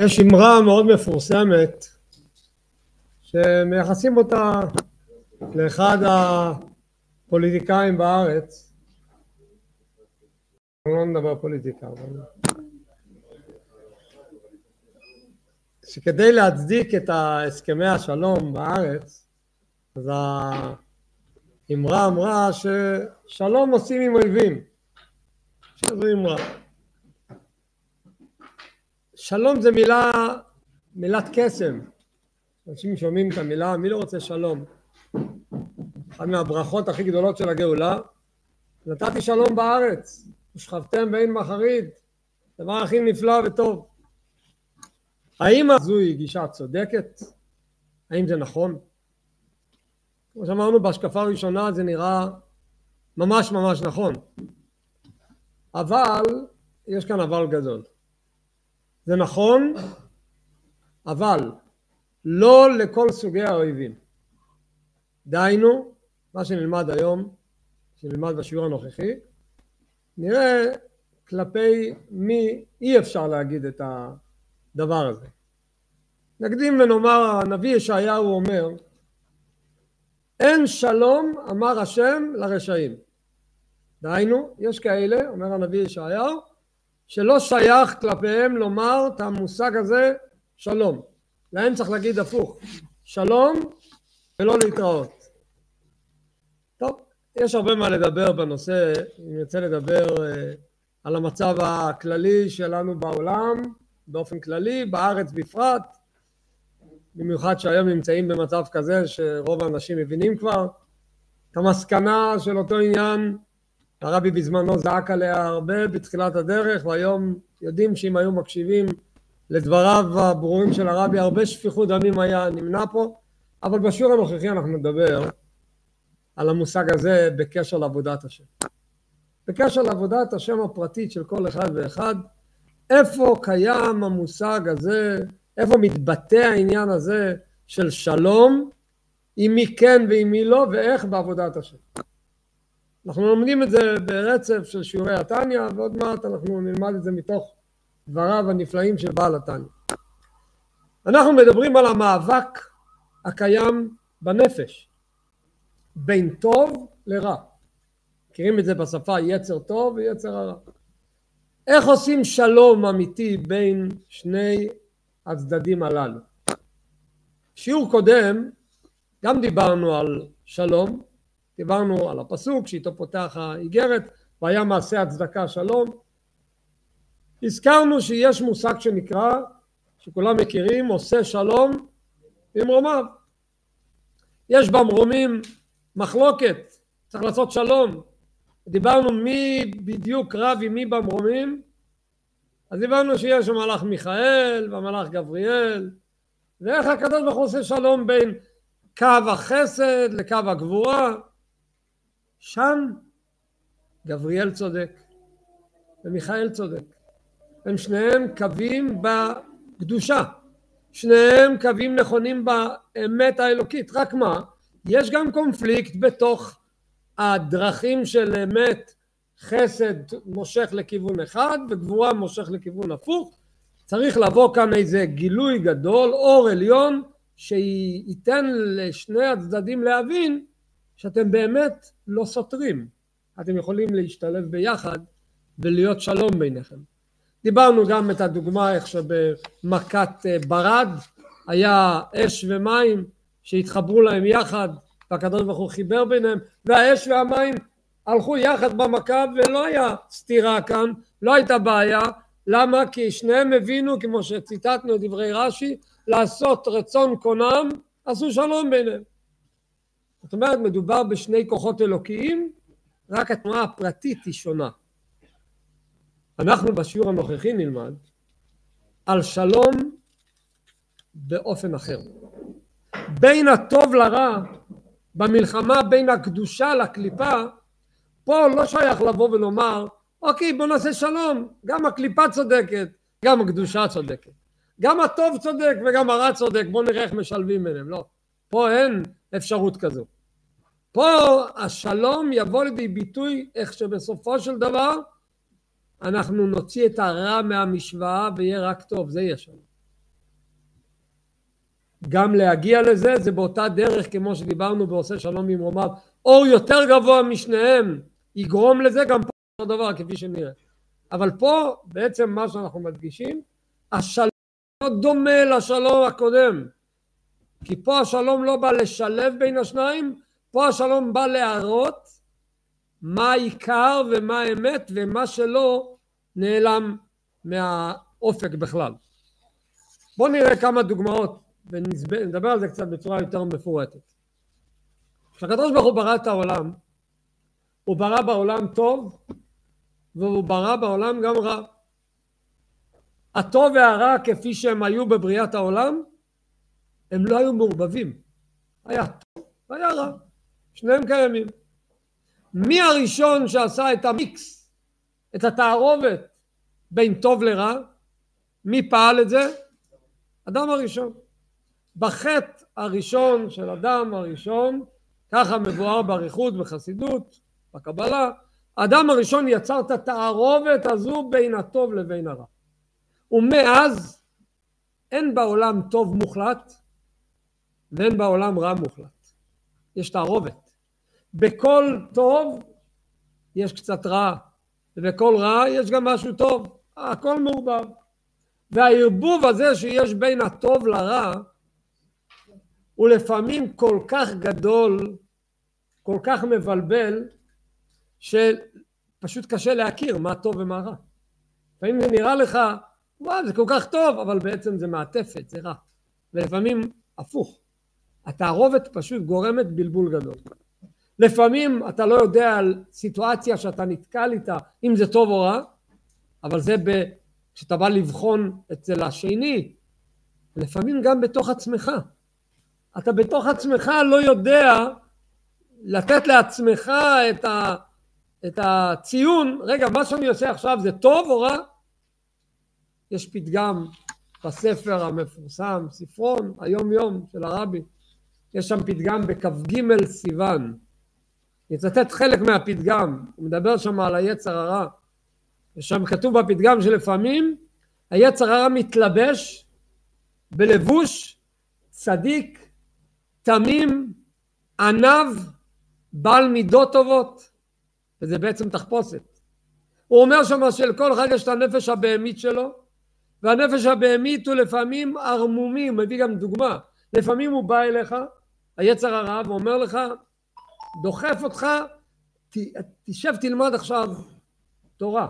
יש אמרה מאוד מפורסמת שמייחסים אותה לאחד הפוליטיקאים בארץ. אני לא מדבר פוליטיקה אבל שכדי להצדיק את הסכמי השלום בארץ אז האמרה אמרה ששלום עושים עם אויבים. שזו אמרה שלום זה מילה, מילת קסם. אנשים שומעים את המילה, מי לא רוצה שלום? אחת מהברכות הכי גדולות של הגאולה, נתתי שלום בארץ, ושכבתם בעין מחריד, דבר הכי נפלא וטוב. האם הזוהי גישה צודקת? האם זה נכון? כמו שאמרנו בהשקפה הראשונה זה נראה ממש ממש נכון. אבל יש כאן אבל גדול. זה נכון, אבל לא לכל סוגי האויבים. דהיינו, מה שנלמד היום, שנלמד בשיעור הנוכחי, נראה כלפי מי אי אפשר להגיד את הדבר הזה. נקדים ונאמר, הנביא ישעיהו אומר, אין שלום אמר השם לרשעים. דהיינו, יש כאלה, אומר הנביא ישעיהו, שלא שייך כלפיהם לומר את המושג הזה שלום. להם צריך להגיד הפוך, שלום ולא להתראות. טוב, יש הרבה מה לדבר בנושא, אם נרצה לדבר uh, על המצב הכללי שלנו בעולם באופן כללי, בארץ בפרט, במיוחד שהיום נמצאים במצב כזה שרוב האנשים מבינים כבר את המסקנה של אותו עניין הרבי בזמנו זעק עליה הרבה בתחילת הדרך והיום יודעים שאם היו מקשיבים לדבריו הברורים של הרבי הרבה שפיכות דמים היה נמנע פה אבל בשיעור הנוכחי אנחנו נדבר על המושג הזה בקשר לעבודת השם. בקשר לעבודת השם הפרטית של כל אחד ואחד איפה קיים המושג הזה, איפה מתבטא העניין הזה של שלום, עם מי כן ועם מי לא ואיך בעבודת השם. אנחנו לומדים את זה ברצף של שיעורי התניא ועוד מעט אנחנו נלמד את זה מתוך דבריו הנפלאים של בעל התניא. אנחנו מדברים על המאבק הקיים בנפש בין טוב לרע. מכירים את זה בשפה יצר טוב ויצר הרע. איך עושים שלום אמיתי בין שני הצדדים הללו? שיעור קודם גם דיברנו על שלום דיברנו על הפסוק שאיתו פותח האיגרת והיה מעשה הצדקה שלום. הזכרנו שיש מושג שנקרא שכולם מכירים עושה שלום במרומיו יש במרומים מחלוקת צריך לעשות שלום. דיברנו מי בדיוק רב עם מי במרומים. אז דיברנו שיש המלאך מיכאל והמלאך גבריאל ואיך הקדוש ברוך הוא עושה שלום בין קו החסד לקו הגבורה שם גבריאל צודק ומיכאל צודק. הם שניהם קווים בקדושה. שניהם קווים נכונים באמת האלוקית. רק מה? יש גם קונפליקט בתוך הדרכים של אמת חסד מושך לכיוון אחד וגבורה מושך לכיוון הפוך. צריך לבוא כאן איזה גילוי גדול, אור עליון, שייתן לשני הצדדים להבין שאתם באמת לא סותרים, אתם יכולים להשתלב ביחד ולהיות שלום ביניכם. דיברנו גם את הדוגמה איך שבמכת אה, ברד היה אש ומים שהתחברו להם יחד והקדוש ברוך הוא חיבר ביניהם והאש והמים הלכו יחד במכה ולא היה סתירה כאן, לא הייתה בעיה, למה? כי שניהם הבינו כמו שציטטנו את דברי רש"י לעשות רצון קונם עשו שלום ביניהם זאת אומרת מדובר בשני כוחות אלוקיים רק התנועה הפרטית היא שונה. אנחנו בשיעור הנוכחי נלמד על שלום באופן אחר. בין הטוב לרע במלחמה בין הקדושה לקליפה פה לא שייך לבוא ולומר אוקיי בוא נעשה שלום גם הקליפה צודקת גם הקדושה צודקת גם הטוב צודק וגם הרע צודק בוא נראה איך משלבים ביניהם לא פה אין אפשרות כזו. פה השלום יבוא לידי ביטוי איך שבסופו של דבר אנחנו נוציא את הרע מהמשוואה ויהיה רק טוב, זה יהיה שלום. גם להגיע לזה, זה באותה דרך כמו שדיברנו בעושה שלום ממרומיו, אור יותר גבוה משניהם יגרום לזה גם פה אותו דבר כפי שנראה. אבל פה בעצם מה שאנחנו מדגישים, השלום לא דומה לשלום הקודם. כי פה השלום לא בא לשלב בין השניים, פה השלום בא להראות מה העיקר ומה האמת ומה שלא נעלם מהאופק בכלל. בואו נראה כמה דוגמאות ונדבר על זה קצת בצורה יותר מפורטת. כשהקדוש ברוך הוא ברא את העולם, הוא ברא בעולם טוב והוא ברא בעולם גם רע. הטוב והרע כפי שהם היו בבריאת העולם הם לא היו מעורבבים. היה טוב והיה רע. שניהם קיימים. מי הראשון שעשה את המיקס, את התערובת בין טוב לרע? מי פעל את זה? אדם הראשון. בחטא הראשון של אדם הראשון, ככה מבואר באריכות בחסידות, בקבלה, האדם הראשון יצר את התערובת הזו בין הטוב לבין הרע. ומאז אין בעולם טוב מוחלט ואין בעולם רע מוחלט. יש תערובת. בכל טוב יש קצת רע, ובכל רע יש גם משהו טוב. הכל מעורבב. והערבוב הזה שיש בין הטוב לרע הוא לפעמים כל כך גדול, כל כך מבלבל, שפשוט קשה להכיר מה טוב ומה רע. לפעמים זה נראה לך, וואו זה כל כך טוב, אבל בעצם זה מעטפת, זה רע. ולפעמים הפוך. התערובת פשוט גורמת בלבול גדול. לפעמים אתה לא יודע על סיטואציה שאתה נתקל איתה, אם זה טוב או רע, אבל זה. כשאתה בא לבחון אצל השני, לפעמים גם בתוך עצמך. אתה בתוך עצמך לא יודע לתת לעצמך את, ה, את הציון, רגע, מה שאני עושה עכשיו זה טוב או רע? יש פתגם בספר המפורסם, ספרון, היום יום של הרבי, יש שם פתגם בכ"ג סיוון. אני אצטט חלק מהפתגם, הוא מדבר שם על היצר הרע. ושם כתוב בפתגם שלפעמים היצר הרע מתלבש בלבוש צדיק תמים, ענב, בעל מידות טובות, וזה בעצם תחפושת. הוא אומר שם שלכל אחד יש את הנפש הבהמית שלו, והנפש הבהמית הוא לפעמים ערמומי, הוא מביא גם דוגמה. לפעמים הוא בא אליך, היצר הרע, ואומר לך, דוחף אותך, ת, תשב תלמד עכשיו תורה.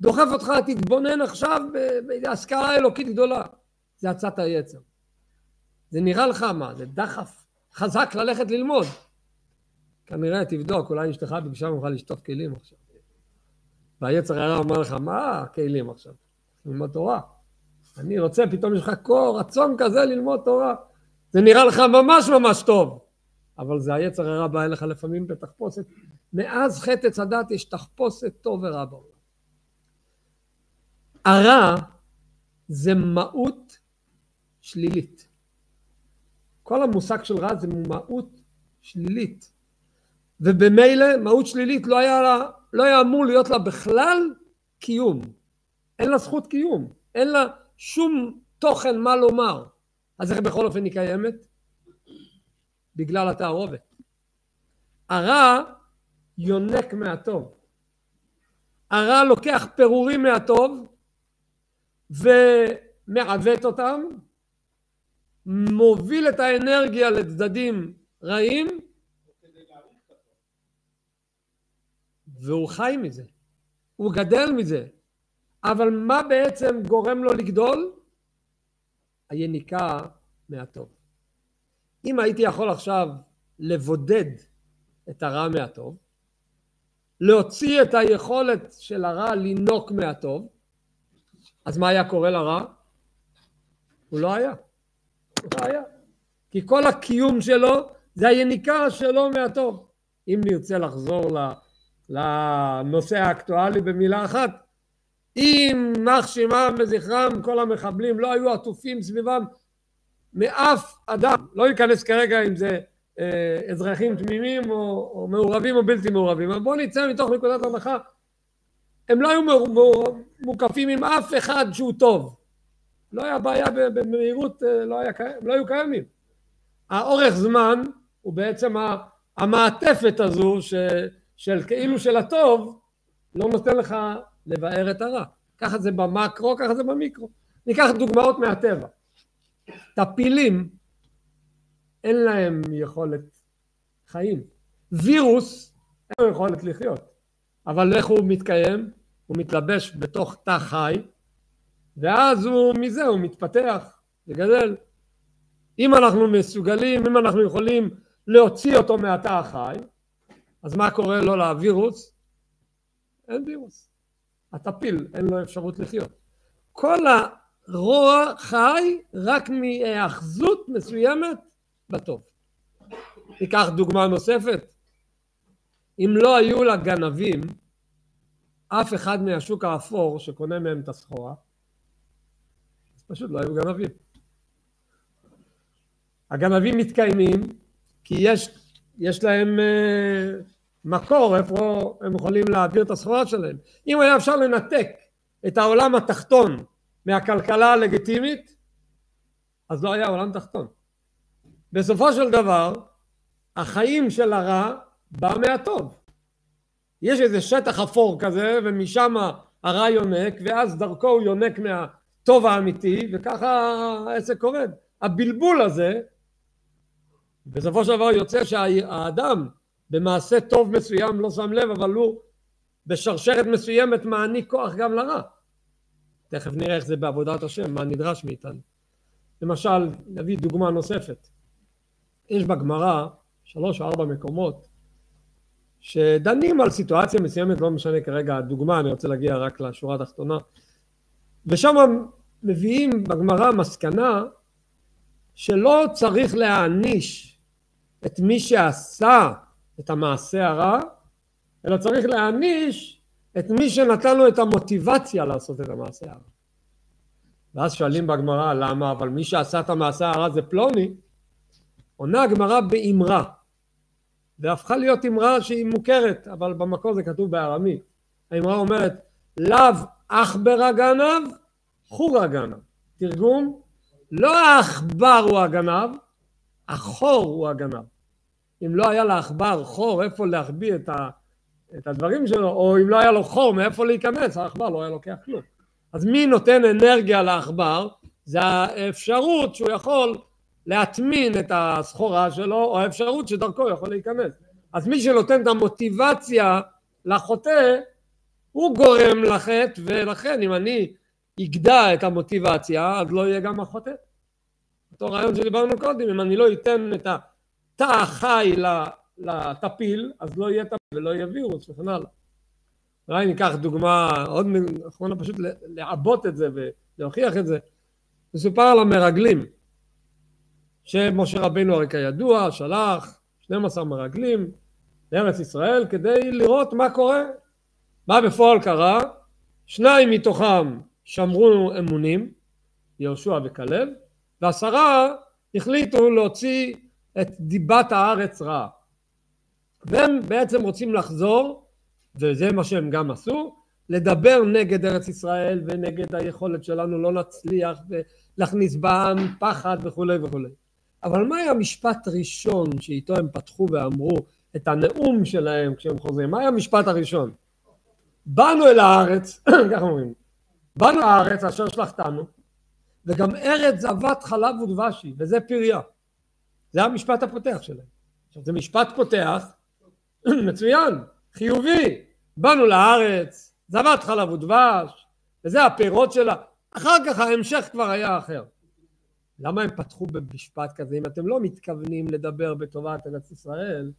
דוחף אותך, תתבונן עכשיו בהשכלה אלוקית גדולה. זה עצת היצר. זה נראה לך מה? זה דחף חזק ללכת ללמוד. כנראה תבדוק, אולי אשתך ביקשה ממך לשטוף כלים עכשיו. והיצר הרע אומר לך, מה הכלים עכשיו? ללמוד תורה. אני רוצה, פתאום יש לך קור, רצון כזה ללמוד תורה. זה נראה לך ממש ממש טוב. אבל זה היצר הרע בא אליך לפעמים בתחפושת. מאז חטא עץ הדת יש תחפושת טוב ורע בעולם. הרע זה מהות שלילית. כל המושג של רע זה מהות שלילית. ובמילא מהות שלילית לא היה, לה, לא היה אמור להיות לה בכלל קיום. אין לה זכות קיום. אין לה שום תוכן מה לומר. אז איך בכל אופן היא קיימת? בגלל התערובת. הרע יונק מהטוב. הרע לוקח פירורים מהטוב ומעוות אותם מוביל את האנרגיה לצדדים רעים והוא חי מזה, הוא גדל מזה, אבל מה בעצם גורם לו לגדול? היניקה מהטוב. אם הייתי יכול עכשיו לבודד את הרע מהטוב, להוציא את היכולת של הרע לינוק מהטוב, אז מה היה קורה לרע? הוא לא היה. בעיה. כי כל הקיום שלו זה היניקה שלו מהטוב. אם נרצה לחזור לנושא האקטואלי במילה אחת, אם מח שמם וזכרם כל המחבלים לא היו עטופים סביבם מאף אדם, לא ייכנס כרגע אם זה אה, אזרחים תמימים או, או מעורבים או בלתי מעורבים, אבל בואו נצא מתוך נקודת הנחה, הם לא היו מוקפים עם אף אחד שהוא טוב, לא היה בעיה במהירות, אה, לא, היה, לא היו קיימים. האורך זמן הוא בעצם המעטפת הזו ש, של כאילו של הטוב לא נותן לך לבאר את הרע. ככה זה במקרו, ככה זה במיקרו. ניקח דוגמאות מהטבע. טפילים אין להם יכולת חיים. וירוס אין לו יכולת לחיות. אבל איך הוא מתקיים? הוא מתלבש בתוך תא חי ואז הוא מזה הוא מתפתח וגדל. אם אנחנו מסוגלים, אם אנחנו יכולים להוציא אותו מהתא החי, אז מה קורה לו לווירוס? אין וירוס. הטפיל, אין לו אפשרות לחיות. כל הרוע חי רק מהיאחזות מסוימת בטוב. ניקח דוגמה נוספת. אם לא היו לגנבים אף אחד מהשוק האפור שקונה מהם את הסחורה, אז פשוט לא היו גנבים. הגנבים מתקיימים כי יש, יש להם uh, מקור איפה הם יכולים להעביר את הסחורה שלהם. אם היה אפשר לנתק את העולם התחתון מהכלכלה הלגיטימית, אז לא היה עולם תחתון. בסופו של דבר, החיים של הרע בא מהטוב. יש איזה שטח אפור כזה, ומשם הרע יונק, ואז דרכו הוא יונק מהטוב האמיתי, וככה העסק עובד. הבלבול הזה, בסופו של דבר יוצא שהאדם במעשה טוב מסוים לא שם לב, אבל הוא בשרשרת מסוימת מעניק כוח גם לרע. תכף נראה איך זה בעבודת השם, מה נדרש מאיתנו. למשל, נביא דוגמה נוספת. יש בגמרא שלוש או ארבע מקומות שדנים על סיטואציה מסוימת, לא משנה כרגע הדוגמה, אני רוצה להגיע רק לשורה התחתונה, ושם מביאים בגמרא מסקנה שלא צריך להעניש את מי שעשה את המעשה הרע, אלא צריך להעניש את מי שנתן לו את המוטיבציה לעשות את המעשה הרע. ואז שואלים בגמרא למה, אבל מי שעשה את המעשה הרע זה פלוני, עונה הגמרא באמרה, והפכה להיות אמרה שהיא מוכרת, אבל במקור זה כתוב בארמית. האמרה אומרת, לאו עכבר הגנב, חור הגנב. תרגום, לא העכבר הוא הגנב, החור הוא הגנב. אם לא היה לעכבר חור איפה להחביא את, ה, את הדברים שלו, או אם לא היה לו חור מאיפה להיכנס, העכבר לא היה לוקח כלום. אז מי נותן אנרגיה לעכבר? זה האפשרות שהוא יכול להטמין את הסחורה שלו, או האפשרות שדרכו יכול להיכנס. אז מי שנותן את המוטיבציה לחוטא, הוא גורם לחטא, ולכן אם אני אגדע את המוטיבציה, אז לא יהיה גם החוטא. אותו רעיון שדיברנו קודם, אם אני לא אתן את התא החי לטפיל, אז לא יהיה טפיל ולא יהיה וירוס וכן הלאה. אולי ניקח דוגמה עוד אחרונה פשוט לעבות את זה ולהוכיח את זה. מסופר על המרגלים. שמשה רבינו הרי כידוע שלח 12 מרגלים לארץ ישראל כדי לראות מה קורה. מה בפועל קרה? שניים מתוכם שמרו אמונים, יהושע וכלב, ועשרה החליטו להוציא את דיבת הארץ רעה. והם בעצם רוצים לחזור, וזה מה שהם גם עשו, לדבר נגד ארץ ישראל ונגד היכולת שלנו לא להצליח ולהכניס בעם פחד וכולי וכולי. אבל מה היה המשפט הראשון שאיתו הם פתחו ואמרו את הנאום שלהם כשהם חוזרים? מה היה המשפט הראשון? באנו אל הארץ, ככה אומרים, באנו לארץ אשר שלחתנו, וגם ארץ זבת חלב ודבשי, וזה פריה. זה המשפט הפותח שלהם. עכשיו זה משפט פותח, מצוין, חיובי. באנו לארץ, זבת חלב ודבש, וזה הפירות שלה. אחר כך ההמשך כבר היה אחר. למה הם פתחו במשפט כזה? אם אתם לא מתכוונים לדבר בטובת ארץ ישראל,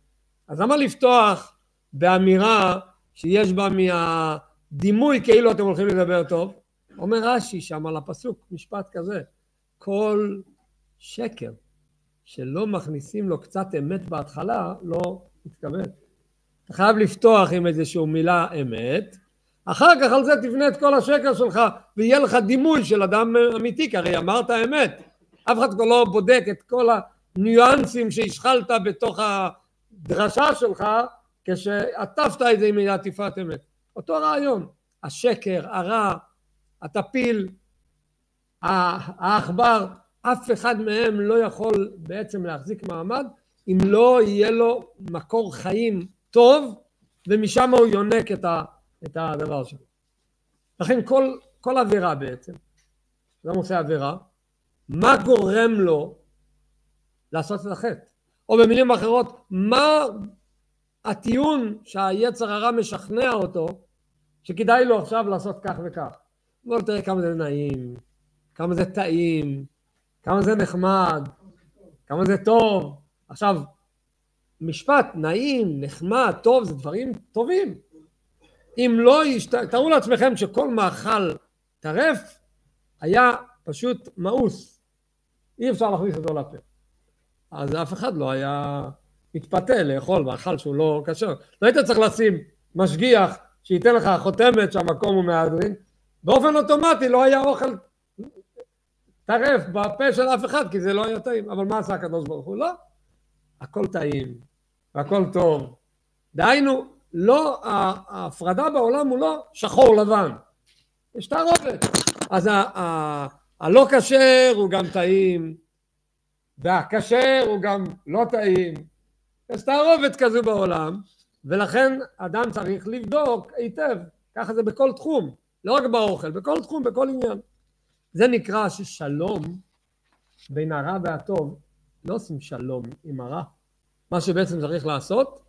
אז למה לפתוח באמירה שיש בה מהדימוי כאילו אתם הולכים לדבר טוב? אומר רש"י שם על הפסוק משפט כזה, כל שקר שלא מכניסים לו קצת אמת בהתחלה, לא מתכוון. אתה חייב לפתוח עם איזושהי מילה אמת, אחר כך על זה תבנה את כל השקר שלך ויהיה לך דימוי של אדם אמיתי, כי הרי אמרת אמת. אף אחד כבר לא בודק את כל הניואנסים שהשחלת בתוך הדרשה שלך כשעטפת את זה עם עטיפת אמת. אותו רעיון, השקר, הרע, הטפיל, העכבר, אף אחד מהם לא יכול בעצם להחזיק מעמד אם לא יהיה לו מקור חיים טוב ומשם הוא יונק את, ה, את הדבר שלו. לכן כל, כל עבירה בעצם, אדם עושה עבירה, מה גורם לו לעשות את החטא? או במילים אחרות, מה הטיעון שהיצר הרע משכנע אותו שכדאי לו עכשיו לעשות כך וכך. בואו תראה כמה זה נעים, כמה זה טעים, כמה זה נחמד, כמה זה טוב. עכשיו, משפט נעים, נחמד, טוב, זה דברים טובים. אם לא, ישת... תארו לעצמכם שכל מאכל טרף היה פשוט מאוס. אי אפשר להכניס אותו לפה. אז אף אחד לא היה מתפתה לאכול מאכל שהוא לא כשר. לא היית צריך לשים משגיח שייתן לך חותמת שהמקום הוא מהדרין, באופן אוטומטי לא היה אוכל טרף בפה של אף אחד כי זה לא היה טעים, אבל מה עשה הקדוש ברוך הוא? לא, הכל טעים והכל טוב. דהיינו, לא, ההפרדה בעולם הוא לא שחור לבן, יש תערובת. אז הלא כשר הוא גם טעים, והכשר הוא גם לא טעים. יש תערובת כזו בעולם, ולכן אדם צריך לבדוק היטב, ככה זה בכל תחום, לא רק באוכל, בכל תחום, בכל עניין. זה נקרא ששלום בין הרע והטוב, לא עושים שלום עם הרע. מה שבעצם צריך לעשות,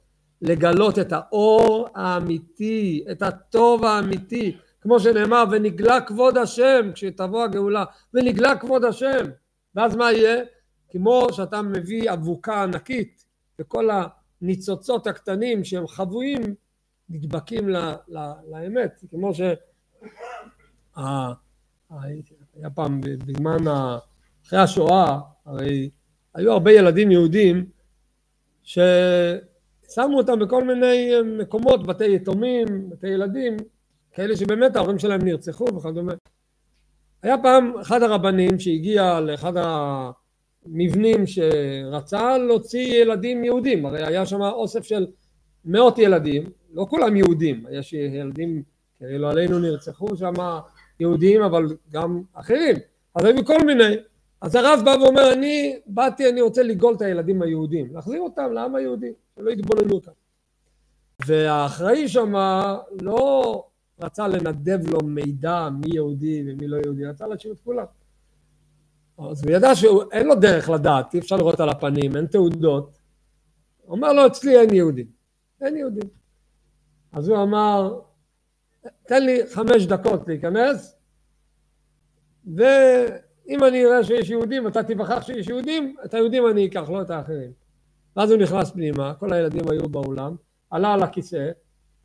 לגלות את האור האמיתי, את הטוב האמיתי, כמו שנאמר, ונגלה כבוד השם כשתבוא הגאולה, ונגלה כבוד השם. ואז מה יהיה? כמו שאתה מביא אבוקה ענקית, וכל הניצוצות הקטנים שהם חבויים נדבקים ל, ל, לאמת, כמו ש... היה פעם בזמן, אחרי השואה, הרי היו הרבה ילדים יהודים ששמו אותם בכל מיני מקומות, בתי יתומים, בתי ילדים, כאלה שבאמת ההורים שלהם נרצחו וכדומה. היה פעם אחד הרבנים שהגיע לאחד המבנים שרצה להוציא ילדים יהודים, הרי היה שם אוסף של מאות ילדים, לא כולם יהודים, יש ילדים כאילו עלינו נרצחו שם יהודים אבל גם אחרים, אז היו כל מיני, אז הרב בא ואומר אני באתי אני רוצה לגאול את הילדים היהודים, להחזיר אותם לעם היהודי, שלא יתבוללו אותם. והאחראי שם לא רצה לנדב לו מידע מי יהודי ומי לא יהודי, רצה להשאיר את כולם. אז הוא ידע שאין לו דרך לדעת, אי אפשר לראות על הפנים, אין תעודות. אומר לו, אצלי אין יהודים. אין יהודים. אז הוא אמר, תן לי חמש דקות להיכנס, ואם אני אראה שיש יהודים, אתה תיווכח שיש יהודים, את היהודים אני אקח, לא את האחרים. ואז הוא נכנס פנימה, כל הילדים היו באולם, עלה על הכיסא,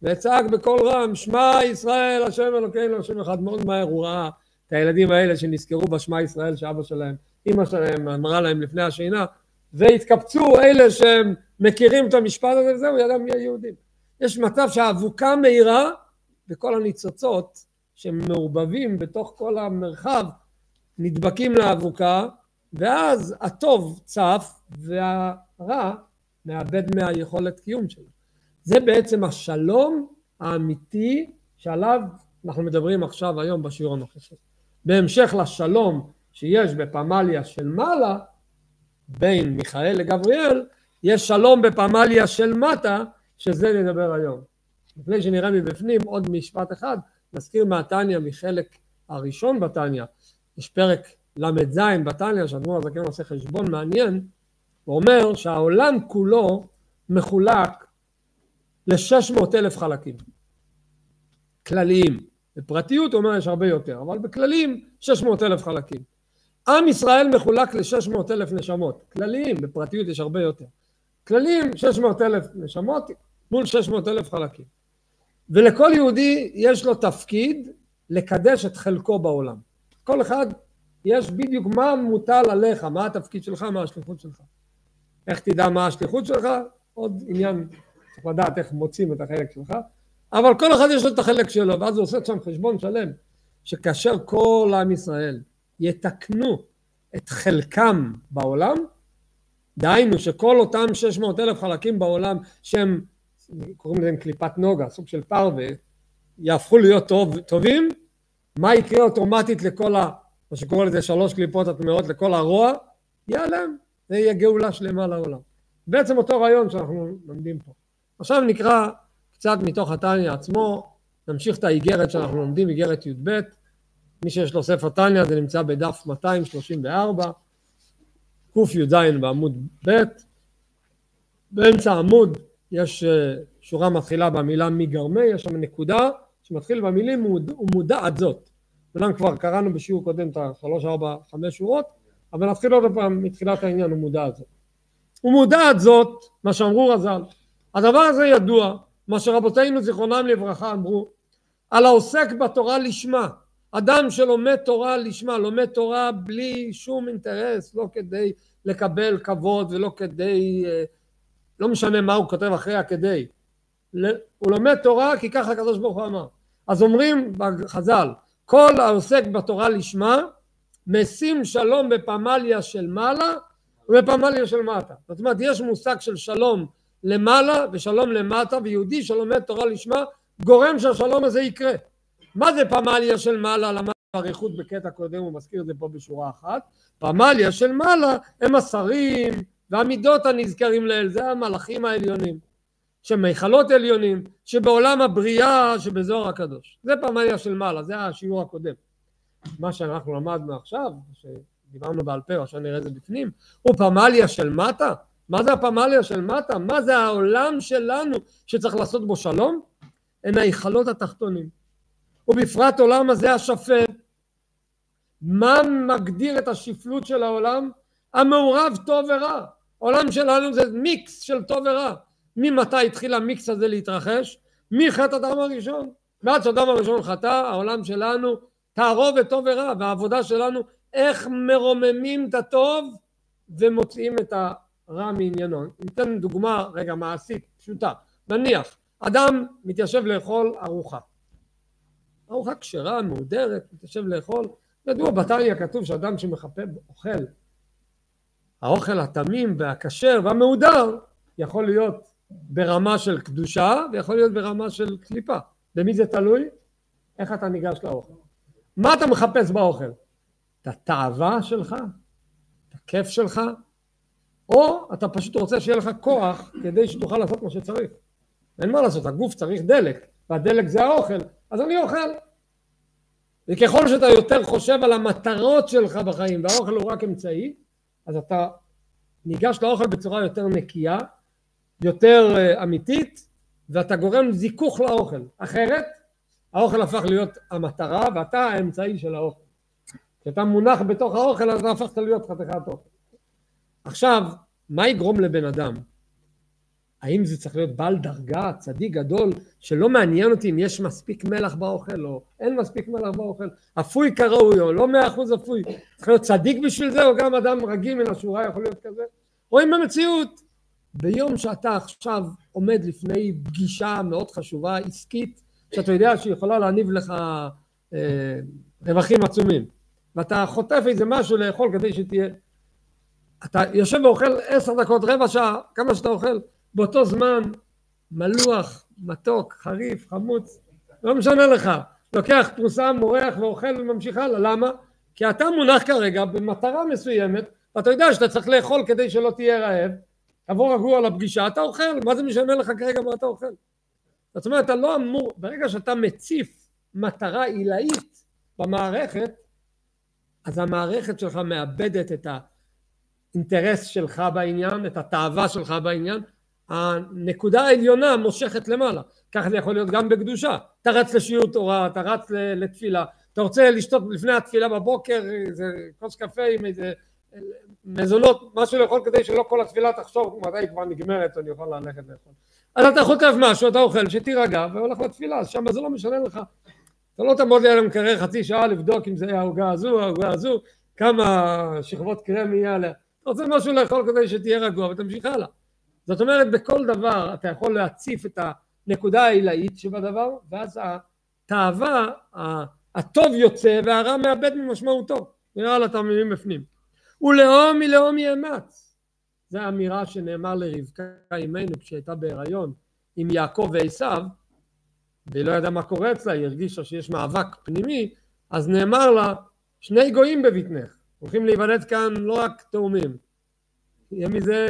וצעק בקול רם, שמע ישראל, השם אלוקינו, השם אחד. מאוד מהר הוא ראה את הילדים האלה שנזכרו בשמע ישראל שאבא שלהם, אימא שלהם אמרה להם לפני השינה, והתקבצו אלה שהם מכירים את המשפט הזה וזהו, ידע מי היהודים. יש מצב שהאבוקה מהירה וכל הניצוצות שמעורבבים בתוך כל המרחב נדבקים לאבוקה ואז הטוב צף והרע מאבד מהיכולת קיום שלו. זה בעצם השלום האמיתי שעליו אנחנו מדברים עכשיו היום בשיעור הנוכחי. בהמשך לשלום שיש בפמליה של מעלה בין מיכאל לגבריאל יש שלום בפמליה של מטה שזה נדבר היום. לפני שנראה מבפנים עוד משפט אחד נזכיר מהתניא מחלק הראשון בתניא יש פרק ל"ז בתניא שאדמו"ר הזקן עושה חשבון מעניין הוא אומר שהעולם כולו מחולק ל-600 אלף חלקים כלליים בפרטיות הוא אומר יש הרבה יותר, אבל בכללים 600 אלף חלקים. עם ישראל מחולק ל-600 אלף נשמות, כלליים, בפרטיות יש הרבה יותר. כללים 600 אלף נשמות מול 600 אלף חלקים. ולכל יהודי יש לו תפקיד לקדש את חלקו בעולם. כל אחד יש בדיוק מה מוטל עליך, מה התפקיד שלך, מה השליחות שלך. איך תדע מה השליחות שלך? עוד עניין, צריך לדעת איך מוצאים את החלק שלך. אבל כל אחד יש לו את החלק שלו, ואז הוא עושה שם חשבון שלם, שכאשר כל עם ישראל יתקנו את חלקם בעולם, דהיינו שכל אותם 600 אלף חלקים בעולם שהם קוראים לזה קליפת נוגה, סוג של פרווה, יהפכו להיות טוב, טובים, מה יקרה אוטומטית לכל או שקורא לזה שלוש קליפות הטמעות לכל הרוע, ייעלם, זה יהיה גאולה שלמה לעולם. בעצם אותו רעיון שאנחנו לומדים פה. עכשיו נקרא קצת מתוך התניא עצמו, נמשיך את האיגרת שאנחנו לומדים, איגרת י"ב, מי שיש לו ספר תניא זה נמצא בדף 234, קי"ז בעמוד ב', באמצע העמוד יש אה, שורה מתחילה במילה מגרמי, יש שם נקודה שמתחיל במילים ומודעת זאת. אומנם כבר קראנו בשיעור קודם את השלוש, ארבע, חמש שורות, אבל נתחיל עוד פעם מתחילת העניין ומודעת זאת. ומודעת זאת, מה שאמרו רז"ל, הדבר הזה ידוע, מה שרבותינו זיכרונם לברכה אמרו, על העוסק בתורה לשמה, אדם שלומד תורה לשמה, לומד תורה בלי שום אינטרס, לא כדי לקבל כבוד ולא כדי, אה, לא משנה מה הוא כותב אחרי הכדי, הוא לומד תורה כי ככה הקדוש ברוך הוא אמר. אז אומרים בחז"ל, כל העוסק בתורה לשמה, משים שלום בפמליה של מעלה ובפמליה של מטה. זאת אומרת, יש מושג של שלום למעלה ושלום למטה, ויהודי שלומד תורה לשמה, גורם שהשלום הזה יקרה. מה זה פמליה של מעלה? למד באריכות בקטע קודם, הוא מזכיר את זה פה בשורה אחת. פמליה של מעלה הם השרים והמידות הנזכרים לאל, זה המלאכים העליונים. שמיכלות עליונים, שבעולם הבריאה שבזוהר הקדוש. זה פמליה של מעלה, זה השיעור הקודם. מה שאנחנו למדנו עכשיו, שדיברנו בעל פה, עכשיו נראה את זה בפנים, הוא פמליה של מטה. מה זה הפמליה של מטה? מה זה העולם שלנו שצריך לעשות בו שלום? הם ההיכלות התחתונים. ובפרט עולם הזה השפל. מה מגדיר את השפלות של העולם? המעורב טוב ורע. העולם שלנו זה מיקס של טוב ורע. ממתי התחיל המיקס הזה להתרחש? מחטא הדם הראשון. ועד שהאדם הראשון חטא, העולם שלנו תערובת טוב ורע, והעבודה שלנו איך מרוממים את הטוב ומוציאים את הרע מעניינו. ניתן דוגמה רגע מעשית, פשוטה. נניח, אדם מתיישב לאכול ארוחה. ארוחה כשרה, מהודרת, מתיישב לאכול. ידוע בתניא כתוב שאדם שמחפה אוכל, האוכל התמים והכשר והמהודר יכול להיות ברמה של קדושה ויכול להיות ברמה של קליפה. במי זה תלוי? איך אתה ניגש לאוכל. מה אתה מחפש באוכל? את התאווה שלך? את הכיף שלך? או אתה פשוט רוצה שיהיה לך כוח כדי שתוכל לעשות מה שצריך. אין מה לעשות, הגוף צריך דלק, והדלק זה האוכל, אז אני אוכל. וככל שאתה יותר חושב על המטרות שלך בחיים, והאוכל הוא רק אמצעי, אז אתה ניגש לאוכל בצורה יותר נקייה, יותר אה, אמיתית ואתה גורם זיכוך לאוכל. אחרת האוכל הפך להיות המטרה ואתה האמצעי של האוכל. כשאתה מונח בתוך האוכל אז אתה הפכת להיות חתיכת אוכל. עכשיו מה יגרום לבן אדם האם זה צריך להיות בעל דרגה, צדיק גדול, שלא מעניין אותי אם יש מספיק מלח באוכל או אין מספיק מלח באוכל, אפוי כראוי או לא מאה אחוז אפוי, צריך להיות צדיק בשביל זה או גם אדם רגיל מן השורה יכול להיות כזה? רואים במציאות ביום שאתה עכשיו עומד לפני פגישה מאוד חשובה עסקית שאתה יודע שהיא יכולה להניב לך אה, רווחים עצומים ואתה חוטף איזה משהו לאכול כדי שתהיה אתה יושב ואוכל עשר דקות רבע שעה כמה שאתה אוכל באותו זמן מלוח מתוק חריף חמוץ לא משנה לך לוקח פרוסה מורח ואוכל וממשיך הלאה למה? כי אתה מונח כרגע במטרה מסוימת ואתה יודע שאתה צריך לאכול כדי שלא תהיה רעב תבוא רגוע לפגישה, אתה אוכל, מה זה משנה לך כרגע מה אתה אוכל? זאת אומרת, אתה לא אמור, ברגע שאתה מציף מטרה עילאית במערכת, אז המערכת שלך מאבדת את האינטרס שלך בעניין, את התאווה שלך בעניין, הנקודה העליונה מושכת למעלה. ככה זה יכול להיות גם בקדושה. אתה רץ לשיעור תורה, אתה רץ לתפילה, אתה רוצה לשתות לפני התפילה בבוקר איזה כוס קפה עם איזה מזונות, משהו לאכול כדי שלא כל התפילה תחשוב מתי היא כבר נגמרת אני יכול ללכת לאכול. אז אתה חוטף משהו, אתה אוכל, שתירגע והולך לתפילה, אז שם זה לא משנה לך. אתה לא תעמוד ליד המקרר חצי שעה לבדוק אם זה העוגה הזו, העוגה הזו, כמה שכבות קרם יהיה עליה. אתה רוצה משהו לאכול כדי שתהיה רגוע ותמשיך הלאה. זאת אומרת בכל דבר אתה יכול להציף את הנקודה העילאית שבדבר ואז התאווה, הטוב יוצא והרע מאבד ממשמעותו. נראה על התלמידים בפנים. ולאום מלאום יאמץ. זו האמירה שנאמר לרבקה אימנו כשהייתה בהיריון עם יעקב ועשיו והיא לא ידעה מה קורה אצלה, היא הרגישה שיש מאבק פנימי, אז נאמר לה שני גויים בבטנך. הולכים להיוולד כאן לא רק תאומים. יהיה מזה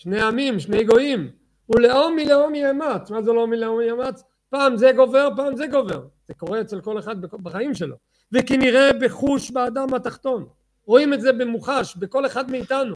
שני עמים, שני גויים. ולאום מלאום יאמץ. מה זה לאום מלאום יאמץ? פעם זה גובר, פעם זה גובר. זה קורה אצל כל אחד בחיים שלו. וכנראה בחוש באדם התחתון. רואים את זה במוחש, בכל אחד מאיתנו.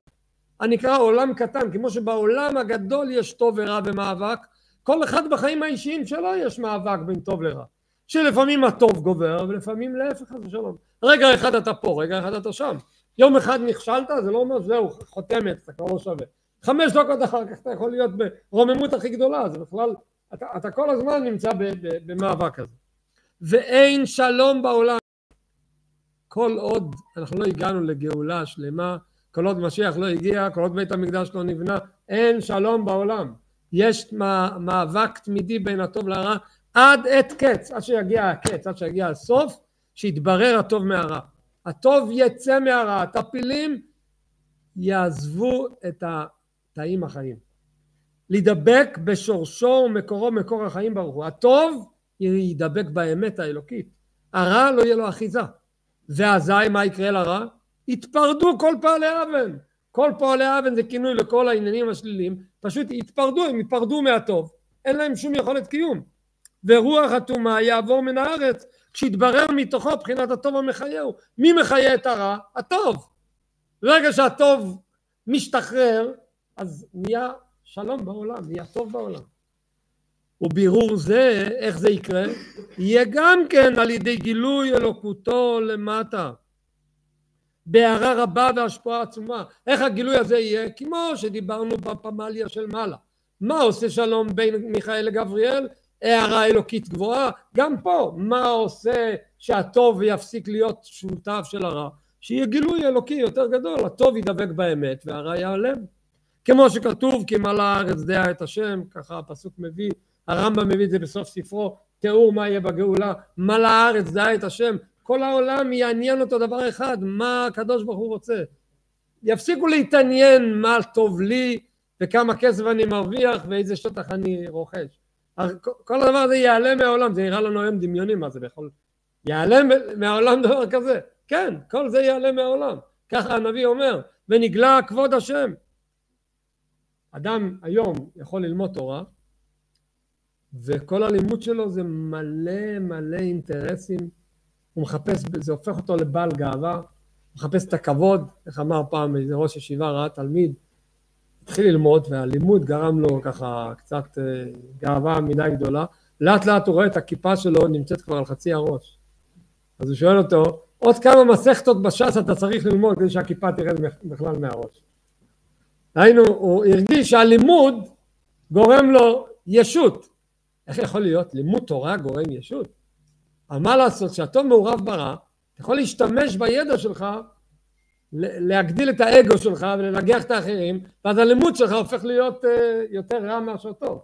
הנקרא עולם קטן, כמו שבעולם הגדול יש טוב ורע ומאבק, כל אחד בחיים האישיים שלו יש מאבק בין טוב לרע. שלפעמים הטוב גובר ולפעמים להפך חס ושלום. רגע אחד אתה פה, רגע אחד אתה שם. יום אחד נכשלת זה לא אומר זהו חותמת אתה כבר לא שווה. חמש דקות אחר כך אתה יכול להיות ברוממות הכי גדולה זה בכלל אתה, אתה כל הזמן נמצא ב, ב, במאבק הזה. ואין שלום בעולם כל עוד אנחנו לא הגענו לגאולה שלמה כל עוד משיח לא הגיע כל עוד בית המקדש לא נבנה אין שלום בעולם יש מאבק תמידי בין הטוב לרע עד עת קץ, עד שיגיע הקץ, עד שיגיע הסוף, שיתברר הטוב מהרע. הטוב יצא מהרע, הטפילים יעזבו את התאים החיים. להידבק בשורשו ומקורו מקור החיים ברוך הוא. הטוב יידבק באמת האלוקית. הרע לא יהיה לו אחיזה. ואזי מה יקרה לרע? יתפרדו כל פעלי אבן. כל פועלי אבן זה כינוי לכל העניינים השליליים, פשוט יתפרדו, הם יפרדו מהטוב, אין להם שום יכולת קיום. ורוח הטומאה יעבור מן הארץ כשיתברר מתוכו בחינת הטוב המחייהו. מי מחיה את הרע? הטוב. ברגע שהטוב משתחרר אז נהיה שלום בעולם, נהיה טוב בעולם. ובירור זה, איך זה יקרה? יהיה גם כן על ידי גילוי אלוקותו למטה. בהערה רבה והשפעה עצומה. איך הגילוי הזה יהיה? כמו שדיברנו בפמליה של מעלה. מה עושה שלום בין מיכאל לגבריאל? הערה אלוקית גבוהה. גם פה, מה עושה שהטוב יפסיק להיות שותף של הרע? שיהיה גילוי אלוקי יותר גדול, הטוב ידבק באמת והרע ייעלם. כמו שכתוב כי מלא הארץ דעה את השם, ככה הפסוק מביא, הרמב"ם מביא את זה בסוף ספרו, תיאור מה יהיה בגאולה, מלא הארץ דעה את השם, כל העולם יעניין אותו דבר אחד, מה הקדוש ברוך הוא רוצה. יפסיקו להתעניין מה טוב לי וכמה כסף אני מרוויח ואיזה שטח אני רוכש. כל הדבר הזה ייעלם מהעולם, זה נראה לנו היום דמיוני מה זה יכול... ייעלם מהעולם דבר כזה. כן, כל זה ייעלם מהעולם. ככה הנביא אומר, ונגלה כבוד השם. אדם היום יכול ללמוד תורה וכל הלימוד שלו זה מלא מלא אינטרסים הוא מחפש, זה הופך אותו לבעל גאווה, הוא מחפש את הכבוד, איך אמר פעם איזה ראש ישיבה ראה תלמיד, התחיל ללמוד והלימוד גרם לו ככה קצת אה, גאווה מדי גדולה, לאט לאט הוא רואה את הכיפה שלו נמצאת כבר על חצי הראש. אז הוא שואל אותו, עוד כמה מסכתות בש"ס אתה צריך ללמוד כדי שהכיפה תרד בכלל מהראש. היינו, הוא הרגיש שהלימוד גורם לו ישות. איך יכול להיות? לימוד תורה גורם ישות? אבל מה לעשות, כשהטוב מעורב ברע, אתה יכול להשתמש בידע שלך להגדיל את האגו שלך ולנגח את האחרים, ואז הלימוד שלך הופך להיות uh, יותר רע מאשר טוב.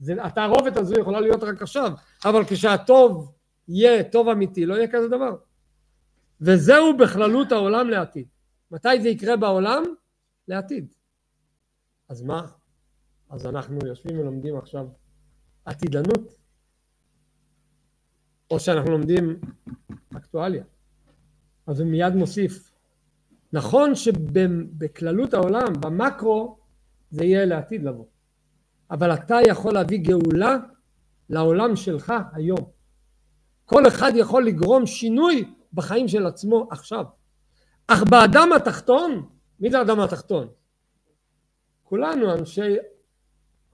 זה, התערובת הזו יכולה להיות רק עכשיו, אבל כשהטוב יהיה טוב אמיתי, לא יהיה כזה דבר. וזהו בכללות העולם לעתיד. מתי זה יקרה בעולם? לעתיד. אז מה? אז אנחנו יושבים ולומדים עכשיו עתידנות, או שאנחנו לומדים אקטואליה. אז הוא מיד מוסיף. נכון שבכללות העולם, במקרו, זה יהיה לעתיד לבוא. אבל אתה יכול להביא גאולה לעולם שלך היום. כל אחד יכול לגרום שינוי בחיים של עצמו עכשיו. אך באדם התחתון, מי זה האדם התחתון? כולנו אנשי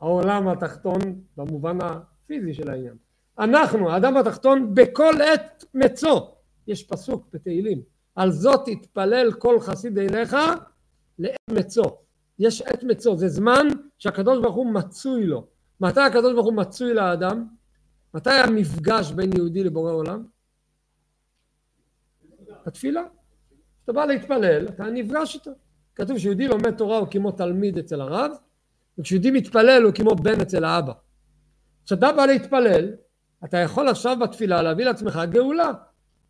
העולם התחתון במובן הפיזי של העניין. אנחנו, האדם התחתון, בכל עת מצו. יש פסוק בתהילים. על זאת תתפלל כל חסיד אליך לעת מצו. יש עת מצו, זה זמן שהקדוש ברוך הוא מצוי לו. מתי הקדוש ברוך הוא מצוי לאדם? מתי המפגש בין יהודי לבורא עולם? התפילה. כשאתה בא להתפלל, אתה נפגש איתו. כתוב שיהודי לומד תורה הוא כמו תלמיד אצל הרב, וכשיהודי מתפלל הוא כמו בן אצל האבא. כשאתה בא להתפלל, אתה יכול עכשיו בתפילה להביא לעצמך גאולה.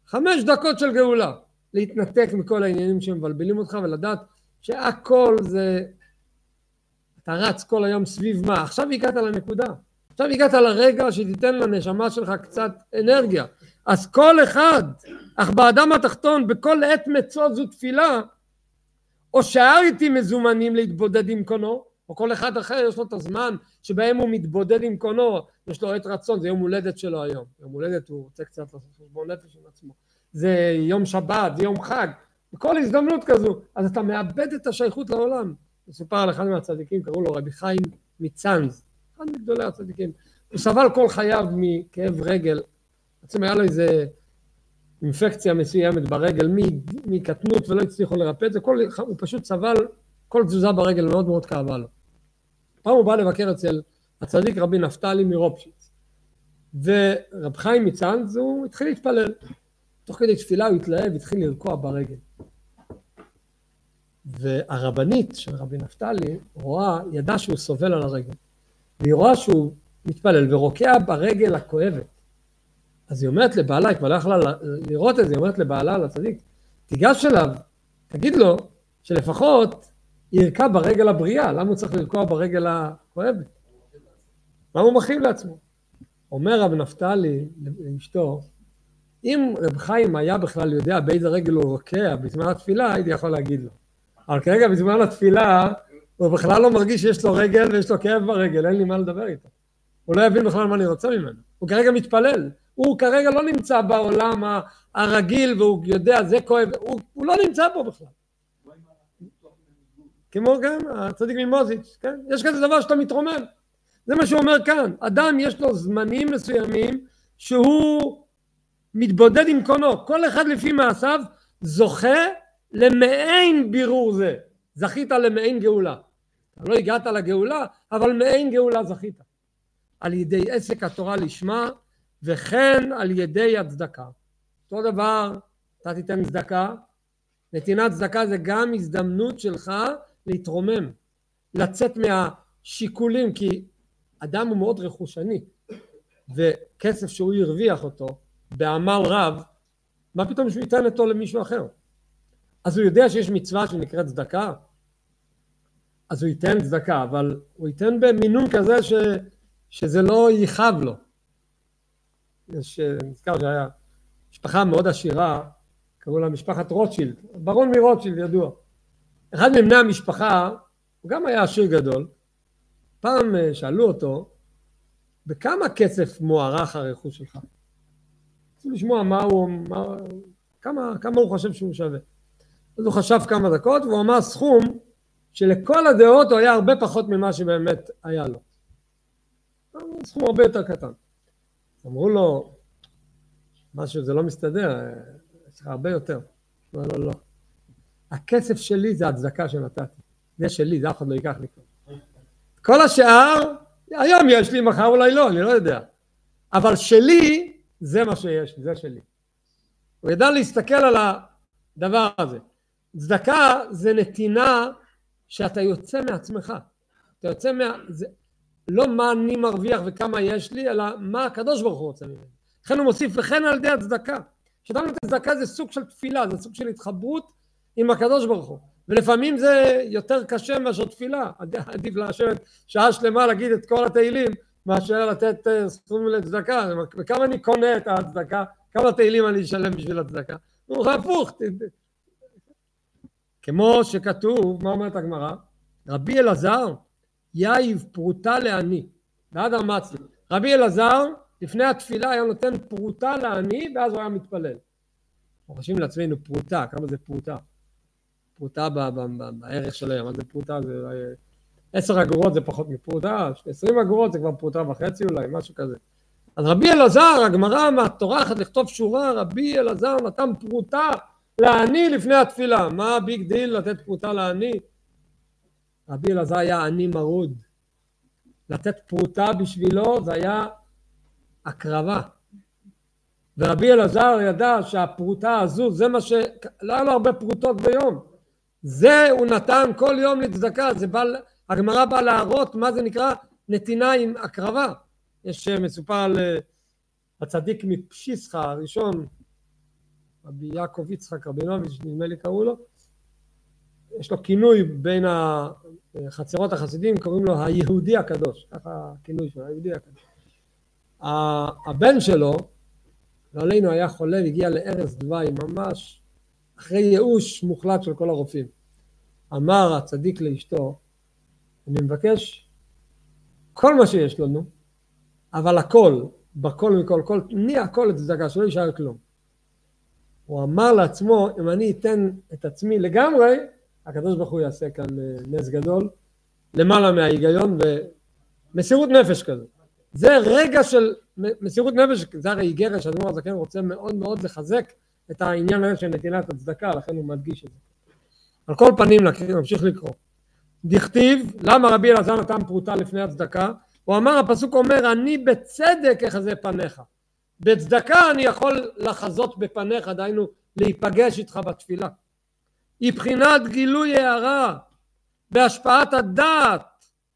חמש דקות של גאולה. להתנתק מכל העניינים שמבלבלים אותך ולדעת שהכל זה... אתה רץ כל היום סביב מה? עכשיו הגעת לנקודה. עכשיו הגעת לרגע שתיתן לנשמה שלך קצת אנרגיה. אז כל אחד אך באדם התחתון בכל עת מצוא זו תפילה, או שהייתי מזומנים להתבודד עם קונו, או כל אחד אחר יש לו את הזמן שבהם הוא מתבודד עם קונו, יש לו עת רצון, זה יום הולדת שלו היום, יום הולדת הוא רוצה קצת לעשות חשבון נפש עם עצמו, זה יום שבת, זה יום חג, בכל הזדמנות כזו, אז אתה מאבד את השייכות לעולם. מסופר על אחד מהצדיקים, קראו לו רבי חיים מצאנז, אחד מגדולי הצדיקים, הוא סבל כל חייו מכאב רגל, בעצם היה לו איזה אינפקציה מסוימת ברגל מקטנות ולא הצליחו לרפא את זה, כל, הוא פשוט סבל, כל תזוזה ברגל מאוד מאוד כאבה לו. פעם הוא בא לבקר אצל הצדיק רבי נפתלי מרופשיץ, ורב חיים מצאנז הוא התחיל להתפלל, תוך כדי תפילה הוא התלהב, התחיל לרקוע ברגל. והרבנית של רבי נפתלי רואה, ידעה שהוא סובל על הרגל, והיא רואה שהוא מתפלל ורוקע ברגל הכואבת. אז היא אומרת לבעלה, היא כבר לא יכלה לראות את זה, היא אומרת לבעלה, לצדיק, תיגש אליו, תגיד לו שלפחות ירקע ברגל הבריאה, למה הוא צריך לרקוע ברגל הכואבת? למה הוא מכין לעצמו? אומר רב נפתלי לאשתו, אם רב חיים היה בכלל יודע באיזה רגל הוא רוקע בזמן התפילה, הייתי יכול להגיד לו. אבל כרגע בזמן התפילה, הוא בכלל לא מרגיש שיש לו רגל ויש לו כאב ברגל, אין לי מה לדבר איתו. הוא לא יבין בכלל מה אני רוצה ממנו. הוא כרגע מתפלל. הוא כרגע לא נמצא בעולם הרגיל והוא יודע, זה כואב, הוא, הוא לא נמצא פה בכלל. כמו גם הצדיק ממוזיץ', כן? יש כזה דבר שאתה מתרומם. זה מה שהוא אומר כאן. אדם יש לו זמנים מסוימים שהוא מתבודד עם קונו. כל אחד לפי מעשיו זוכה למעין בירור זה. זכית למעין גאולה. לא הגעת לגאולה, אבל מעין גאולה זכית. על ידי עסק התורה לשמה וכן על ידי הצדקה. אותו דבר, אתה תיתן צדקה, נתינת צדקה זה גם הזדמנות שלך להתרומם, לצאת מהשיקולים, כי אדם הוא מאוד רכושני, וכסף שהוא הרוויח אותו בעמל רב, מה פתאום שהוא ייתן אותו למישהו אחר? אז הוא יודע שיש מצווה שנקראת צדקה, אז הוא ייתן צדקה, אבל הוא ייתן במינון כזה ש, שזה לא יכאב לו. יש, נזכר שהיה משפחה מאוד עשירה, קראו לה משפחת רוטשילד, ברון מרוטשילד ידוע. אחד מבני המשפחה, הוא גם היה עשיר גדול, פעם אה, שאלו אותו, בכמה כסף מוערך הרכוש שלך? רצו לשמוע מה הוא, מה, כמה, כמה הוא חושב שהוא שווה. אז הוא חשב כמה דקות והוא אמר סכום שלכל הדעות הוא היה הרבה פחות ממה שבאמת היה לו. סכום הרבה יותר קטן. אמרו לו, משהו זה לא מסתדר, יש לך הרבה יותר. לא, לא, לא. הכסף שלי זה הצדקה שנתתי. זה שלי, זה אף אחד לא ייקח לי כבר. כל השאר, היום יש לי, מחר אולי לא, אני לא יודע. אבל שלי, זה מה שיש, זה שלי. הוא ידע להסתכל על הדבר הזה. צדקה זה נתינה שאתה יוצא מעצמך. אתה יוצא מה... זה... לא מה אני מרוויח וכמה יש לי, אלא מה הקדוש ברוך הוא רוצה ממני. לכן הוא מוסיף, וכן על ידי הצדקה. כשאתה נותן צדקה זה סוג של תפילה, זה סוג של התחברות עם הקדוש ברוך הוא. ולפעמים זה יותר קשה מאשר תפילה. עדיף לשבת שעה שלמה להגיד את כל התהילים, מאשר לתת אה, סכום לצדקה. וכמה אני קונה את הצדקה, כמה תהילים אני אשלם בשביל הצדקה. הוא הפוך. כמו שכתוב, מה אומרת הגמרא? רבי אלעזר יאיב פרוטה לעני, בעד המצלי. רבי אלעזר לפני התפילה היה נותן פרוטה לעני ואז הוא היה מתפלל. אנחנו חושבים לעצמנו פרוטה, כמה זה פרוטה? פרוטה בערך של היום, מה זה פרוטה? זה עשר אגורות זה פחות מפרוטה, עשרים אגורות זה כבר פרוטה וחצי אולי, משהו כזה. אז רבי אלעזר, הגמרא מה טורחת לכתוב שורה, רבי אלעזר נתן פרוטה לעני לפני התפילה. מה ה big deal לתת פרוטה לעני? רבי אלעזר היה עני מרוד. לתת פרוטה בשבילו זה היה הקרבה. ורבי אלעזר ידע שהפרוטה הזו זה מה ש... לא היה לו הרבה פרוטות ביום. זה הוא נתן כל יום לצדקה. זה בא... הגמרא באה להראות מה זה נקרא נתינה עם הקרבה. יש אה, מסופר על הצדיק מפשיסחה הראשון, רבי יעקב יצחק רבינוביץ' נדמה לי קראו לו, יש לו כינוי בין החצרות החסידים, קוראים לו היהודי הקדוש, ככה הכינוי שלו, היהודי הקדוש. הבן שלו לא עלינו היה חולה והגיע לערש דווי ממש אחרי ייאוש מוחלט של כל הרופאים. אמר הצדיק לאשתו, אני מבקש כל מה שיש לנו, אבל הכל, בכל מכל כל, תני הכל לצדקה, שלא יישאר כלום. הוא אמר לעצמו, אם אני אתן את עצמי לגמרי, הקדוש ברוך הוא יעשה כאן אה, נס גדול, למעלה מההיגיון ומסירות נפש כזה. זה רגע של מסירות נפש, זה הרי איגרת שאדמו"ר הזקן רוצה מאוד מאוד לחזק את העניין הזה של נתינת הצדקה, לכן הוא מדגיש את זה. על כל פנים נמשיך לקרוא. דכתיב, למה רבי אלעזר נתן פרוטה לפני הצדקה? הוא אמר, הפסוק אומר, אני בצדק אחזה פניך. בצדקה אני יכול לחזות בפניך, דהיינו להיפגש איתך בתפילה. היא בחינת גילוי הערה בהשפעת הדעת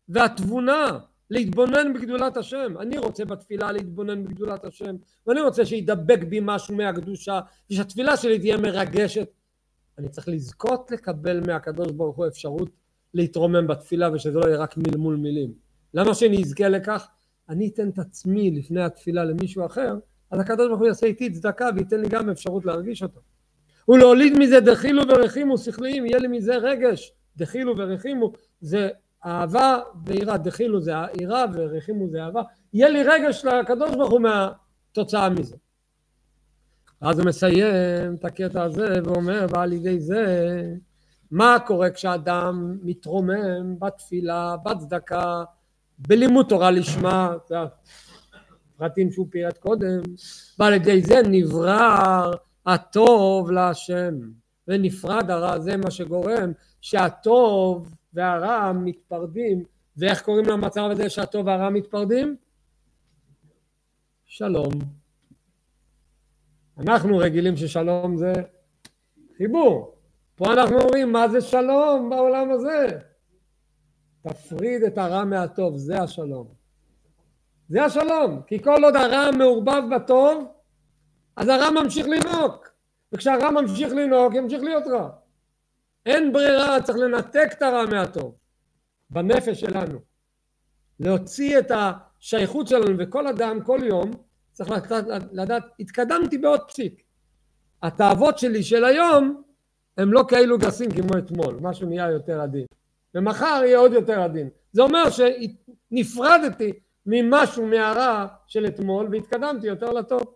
והתבונה להתבונן בגדולת השם. אני רוצה בתפילה להתבונן בגדולת השם ואני רוצה שידבק בי משהו מהקדושה ושהתפילה שלי תהיה מרגשת. אני צריך לזכות לקבל מהקדוש ברוך הוא אפשרות להתרומם בתפילה ושזה לא יהיה רק מלמול מילים. למה שאני אזכה לכך? אני אתן את עצמי לפני התפילה למישהו אחר אז הקדוש ברוך הוא יעשה איתי צדקה וייתן לי גם אפשרות להרגיש אותו. ולהוליד מזה דחילו ורחימו שכליים, יהיה לי מזה רגש, דחילו ורחימו, זה אהבה ויראה, דחילו זה יראה ורחימו זה אהבה, יהיה לי רגש לקדוש ברוך הוא מהתוצאה מזה. אז הוא מסיים את הקטע הזה ואומר, ועל ידי זה, מה קורה כשאדם מתרומם בתפילה, בצדקה, בלימוד תורה לשמה, זה הפרטים שהוא פירט קודם, ועל ידי זה נברר הטוב להשם ונפרד הרע, זה מה שגורם שהטוב והרע מתפרדים, ואיך קוראים למצב הזה שהטוב והרע מתפרדים? שלום. אנחנו רגילים ששלום זה חיבור. פה אנחנו אומרים מה זה שלום בעולם הזה? תפריד את הרע מהטוב, זה השלום. זה השלום, כי כל עוד הרע מעורבב בטוב, אז הרע ממשיך לנהוג, וכשהרע ממשיך לנהוג ימשיך להיות רע. אין ברירה, צריך לנתק את הרע מהטוב, בנפש שלנו. להוציא את השייכות שלנו, וכל אדם, כל יום, צריך לדעת, לדעת התקדמתי בעוד פסיק. התאוות שלי של היום הם לא כאלו גסים כמו אתמול, משהו נהיה יותר עדין. ומחר יהיה עוד יותר עדין. זה אומר שנפרדתי ממשהו מהרע של אתמול והתקדמתי יותר לטוב.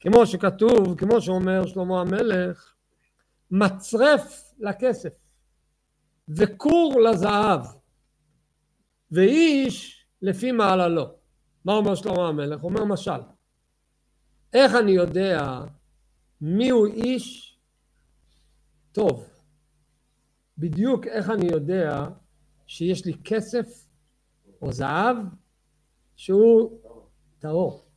כמו שכתוב, כמו שאומר שלמה המלך, מצרף לכסף וכור לזהב ואיש לפי מעללו. מה אומר שלמה המלך? אומר משל. איך אני יודע מיהו איש טוב? בדיוק איך אני יודע שיש לי כסף או זהב שהוא טהור.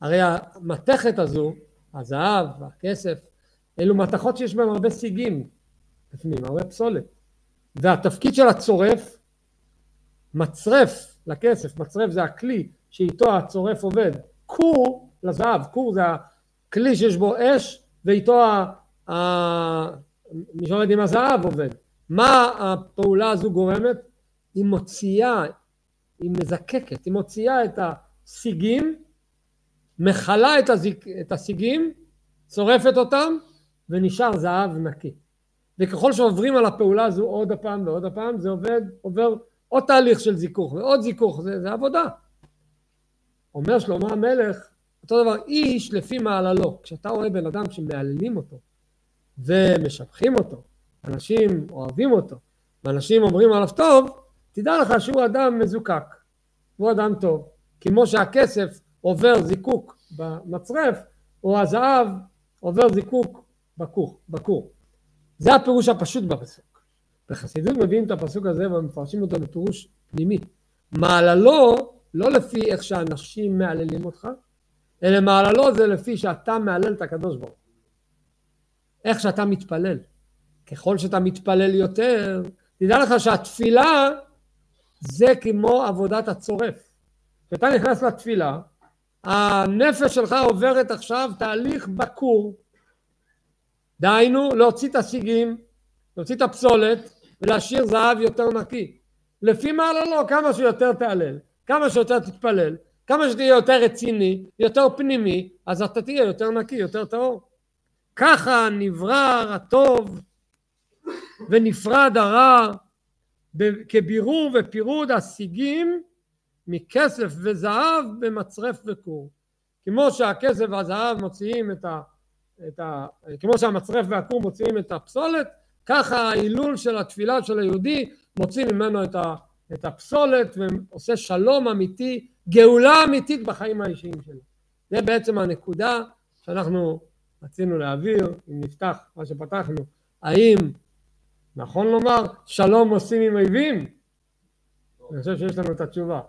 הרי המתכת הזו, הזהב, הכסף, אלו מתכות שיש בהן הרבה סיגים בפנים, הרבה פסולת. והתפקיד של הצורף, מצרף לכסף, מצרף זה הכלי שאיתו הצורף עובד. כור לזהב, כור זה הכלי שיש בו אש ואיתו ה... מי שעובד עם הזהב עובד. מה הפעולה הזו גורמת? היא מוציאה, היא מזקקת, היא מוציאה את הסיגים מכלה את, הזיק, את הסיגים, צורפת אותם, ונשאר זהב נקי. וככל שעוברים על הפעולה הזו עוד הפעם ועוד הפעם, זה עובד, עובר עוד תהליך של זיכוך ועוד זיכוך, זה, זה עבודה. אומר שלמה המלך, אותו דבר, איש לפי מעללו. כשאתה רואה בן אדם שמהללים אותו ומשבחים אותו, אנשים אוהבים אותו, ואנשים אומרים עליו טוב, תדע לך שהוא אדם מזוקק, הוא אדם טוב. כמו שהכסף עובר זיקוק במצרף, או הזהב עובר זיקוק בכור. בכור. זה הפירוש הפשוט בפסוק. בחסידות מביאים את הפסוק הזה ומפרשים אותו בפירוש פנימי. מעללו לא לפי איך שאנשים מהללים אותך, אלא מעללו זה לפי שאתה מהלל את הקדוש ברוך איך שאתה מתפלל. ככל שאתה מתפלל יותר, תדע לך שהתפילה זה כמו עבודת הצורף. כשאתה נכנס לתפילה, הנפש שלך עוברת עכשיו תהליך בקור, דהיינו להוציא את הסיגים, להוציא את הפסולת ולהשאיר זהב יותר נקי. לפי מעללו כמה שיותר תהלל, כמה שיותר תתפלל, כמה שתהיה יותר רציני, יותר פנימי, אז אתה תהיה יותר נקי, יותר טהור. ככה נברא הטוב ונפרד הרע כבירור ופירוד השיגים מכסף וזהב במצרף וכור. כמו שהכסף והזהב מוציאים את ה... את ה כמו שהמצרף והכור מוציאים את הפסולת, ככה ההילול של התפילה של היהודי מוציא ממנו את, ה, את הפסולת ועושה שלום אמיתי, גאולה אמיתית בחיים האישיים שלו. זה בעצם הנקודה שאנחנו רצינו להעביר, אם נפתח מה שפתחנו, האם נכון לומר שלום עושים עם אויבים? אני חושב שיש לנו את התשובה.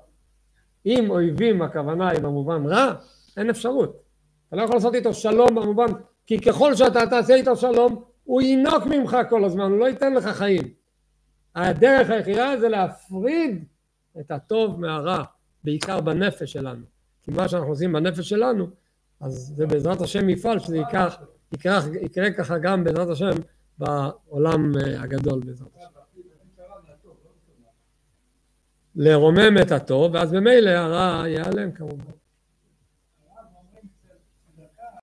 אם אויבים הכוונה היא במובן רע, אין אפשרות. אתה לא יכול לעשות איתו שלום במובן, כי ככל שאתה תעשה איתו שלום, הוא ינוק ממך כל הזמן, הוא לא ייתן לך חיים. הדרך היחידה זה להפריד את הטוב מהרע, בעיקר בנפש שלנו. כי מה שאנחנו עושים בנפש שלנו, אז זה בעזרת השם יפעל שזה ייקח, יקרה, יקרה ככה גם בעזרת השם בעולם אה, הגדול בעזרת השם. לרומם את הטוב, ואז ממילא הרע ייעלם כמובן.